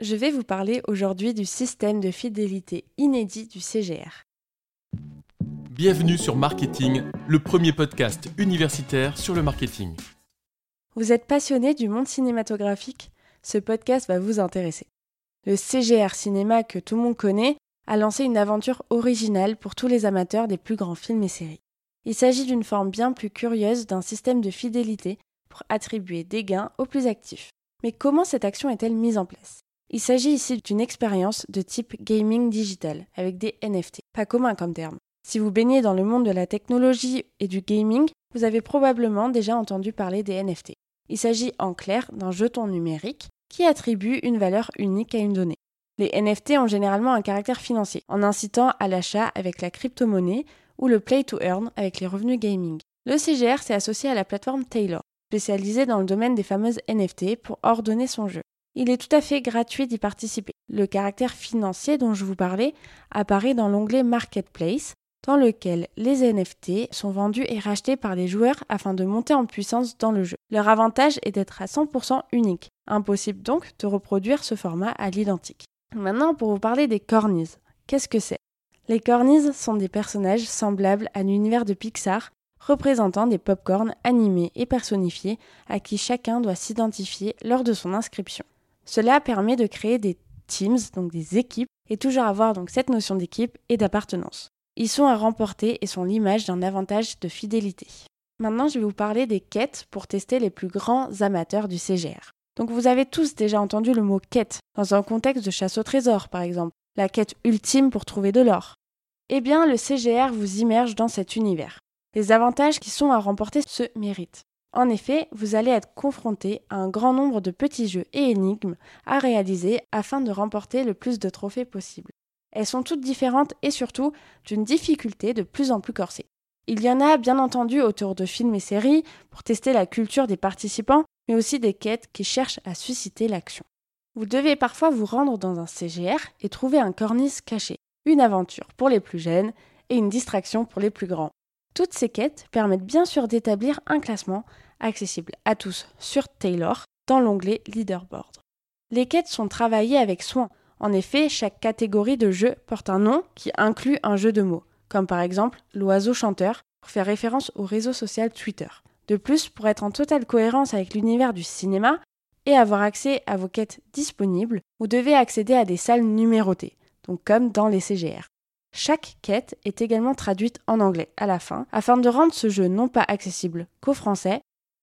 Je vais vous parler aujourd'hui du système de fidélité inédit du CGR. Bienvenue sur Marketing, le premier podcast universitaire sur le marketing. Vous êtes passionné du monde cinématographique? Ce podcast va vous intéresser. Le CGR Cinéma que tout le monde connaît a lancé une aventure originale pour tous les amateurs des plus grands films et séries. Il s'agit d'une forme bien plus curieuse d'un système de fidélité pour attribuer des gains aux plus actifs. Mais comment cette action est-elle mise en place? Il s'agit ici d'une expérience de type gaming digital avec des NFT, pas commun comme terme. Si vous baignez dans le monde de la technologie et du gaming, vous avez probablement déjà entendu parler des NFT. Il s'agit en clair d'un jeton numérique qui attribue une valeur unique à une donnée. Les NFT ont généralement un caractère financier, en incitant à l'achat avec la crypto-monnaie ou le play to earn avec les revenus gaming. Le CGR s'est associé à la plateforme Taylor, spécialisée dans le domaine des fameuses NFT pour ordonner son jeu. Il est tout à fait gratuit d'y participer. Le caractère financier dont je vous parlais apparaît dans l'onglet Marketplace, dans lequel les NFT sont vendus et rachetés par les joueurs afin de monter en puissance dans le jeu. Leur avantage est d'être à 100% unique. Impossible donc de reproduire ce format à l'identique. Maintenant, pour vous parler des cornies. Qu'est-ce que c'est? Les cornies sont des personnages semblables à l'univers de Pixar, représentant des pop-corns animés et personnifiés à qui chacun doit s'identifier lors de son inscription. Cela permet de créer des teams, donc des équipes, et toujours avoir donc cette notion d'équipe et d'appartenance. Ils sont à remporter et sont l'image d'un avantage de fidélité. Maintenant, je vais vous parler des quêtes pour tester les plus grands amateurs du CGR. Donc vous avez tous déjà entendu le mot quête dans un contexte de chasse au trésor par exemple, la quête ultime pour trouver de l'or. Eh bien, le CGR vous immerge dans cet univers. Les avantages qui sont à remporter se méritent. En effet, vous allez être confronté à un grand nombre de petits jeux et énigmes à réaliser afin de remporter le plus de trophées possible. Elles sont toutes différentes et surtout d'une difficulté de plus en plus corsée. Il y en a bien entendu autour de films et séries pour tester la culture des participants, mais aussi des quêtes qui cherchent à susciter l'action. Vous devez parfois vous rendre dans un CGR et trouver un cornice caché, une aventure pour les plus jeunes et une distraction pour les plus grands. Toutes ces quêtes permettent bien sûr d'établir un classement accessible à tous sur Taylor dans l'onglet Leaderboard. Les quêtes sont travaillées avec soin. En effet, chaque catégorie de jeu porte un nom qui inclut un jeu de mots, comme par exemple l'oiseau chanteur pour faire référence au réseau social Twitter. De plus, pour être en totale cohérence avec l'univers du cinéma et avoir accès à vos quêtes disponibles, vous devez accéder à des salles numérotées, donc comme dans les CGR. Chaque quête est également traduite en anglais à la fin, afin de rendre ce jeu non pas accessible qu'aux Français,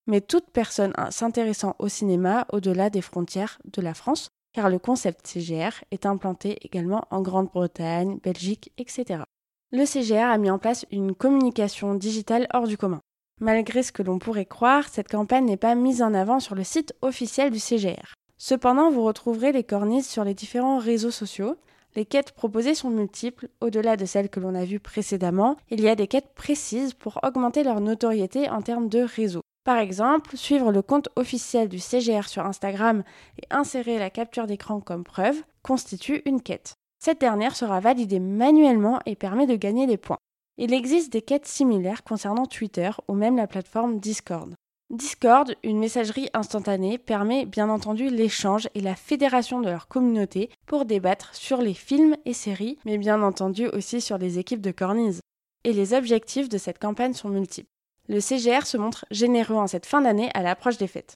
mais toute personne s'intéressant au cinéma au-delà des frontières de la France, car le concept CGR est implanté également en Grande-Bretagne, Belgique, etc. Le CGR a mis en place une communication digitale hors du commun. Malgré ce que l'on pourrait croire, cette campagne n'est pas mise en avant sur le site officiel du CGR. Cependant, vous retrouverez les cornices sur les différents réseaux sociaux, les quêtes proposées sont multiples, au-delà de celles que l'on a vues précédemment. Il y a des quêtes précises pour augmenter leur notoriété en termes de réseau. Par exemple, suivre le compte officiel du CGR sur Instagram et insérer la capture d'écran comme preuve constitue une quête. Cette dernière sera validée manuellement et permet de gagner des points. Il existe des quêtes similaires concernant Twitter ou même la plateforme Discord. Discord, une messagerie instantanée, permet bien entendu l'échange et la fédération de leur communauté pour débattre sur les films et séries, mais bien entendu aussi sur les équipes de cornies. Et les objectifs de cette campagne sont multiples. Le CGR se montre généreux en cette fin d'année à l'approche des fêtes.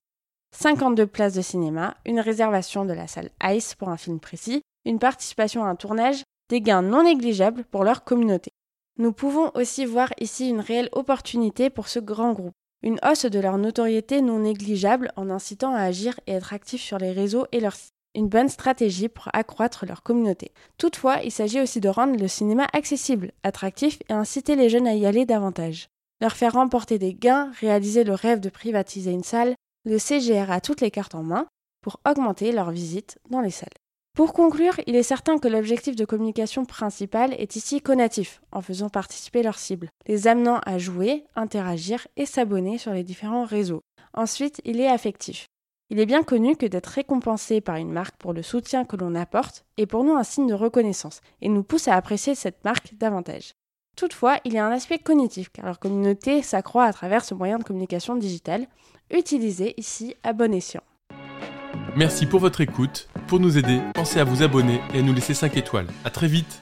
52 places de cinéma, une réservation de la salle Ice pour un film précis, une participation à un tournage, des gains non négligeables pour leur communauté. Nous pouvons aussi voir ici une réelle opportunité pour ce grand groupe une hausse de leur notoriété non négligeable en incitant à agir et être actifs sur les réseaux et leur une bonne stratégie pour accroître leur communauté. Toutefois, il s'agit aussi de rendre le cinéma accessible, attractif et inciter les jeunes à y aller davantage. Leur faire remporter des gains, réaliser le rêve de privatiser une salle, le CGR a toutes les cartes en main pour augmenter leur visite dans les salles. Pour conclure, il est certain que l'objectif de communication principal est ici conatif, en faisant participer leurs cibles, les amenant à jouer, interagir et s'abonner sur les différents réseaux. Ensuite, il est affectif. Il est bien connu que d'être récompensé par une marque pour le soutien que l'on apporte est pour nous un signe de reconnaissance et nous pousse à apprécier cette marque davantage. Toutefois, il y a un aspect cognitif car leur communauté s'accroît à travers ce moyen de communication digitale, utilisé ici à bon escient. Merci pour votre écoute Pour nous aider, pensez à vous abonner et à nous laisser 5 étoiles. A très vite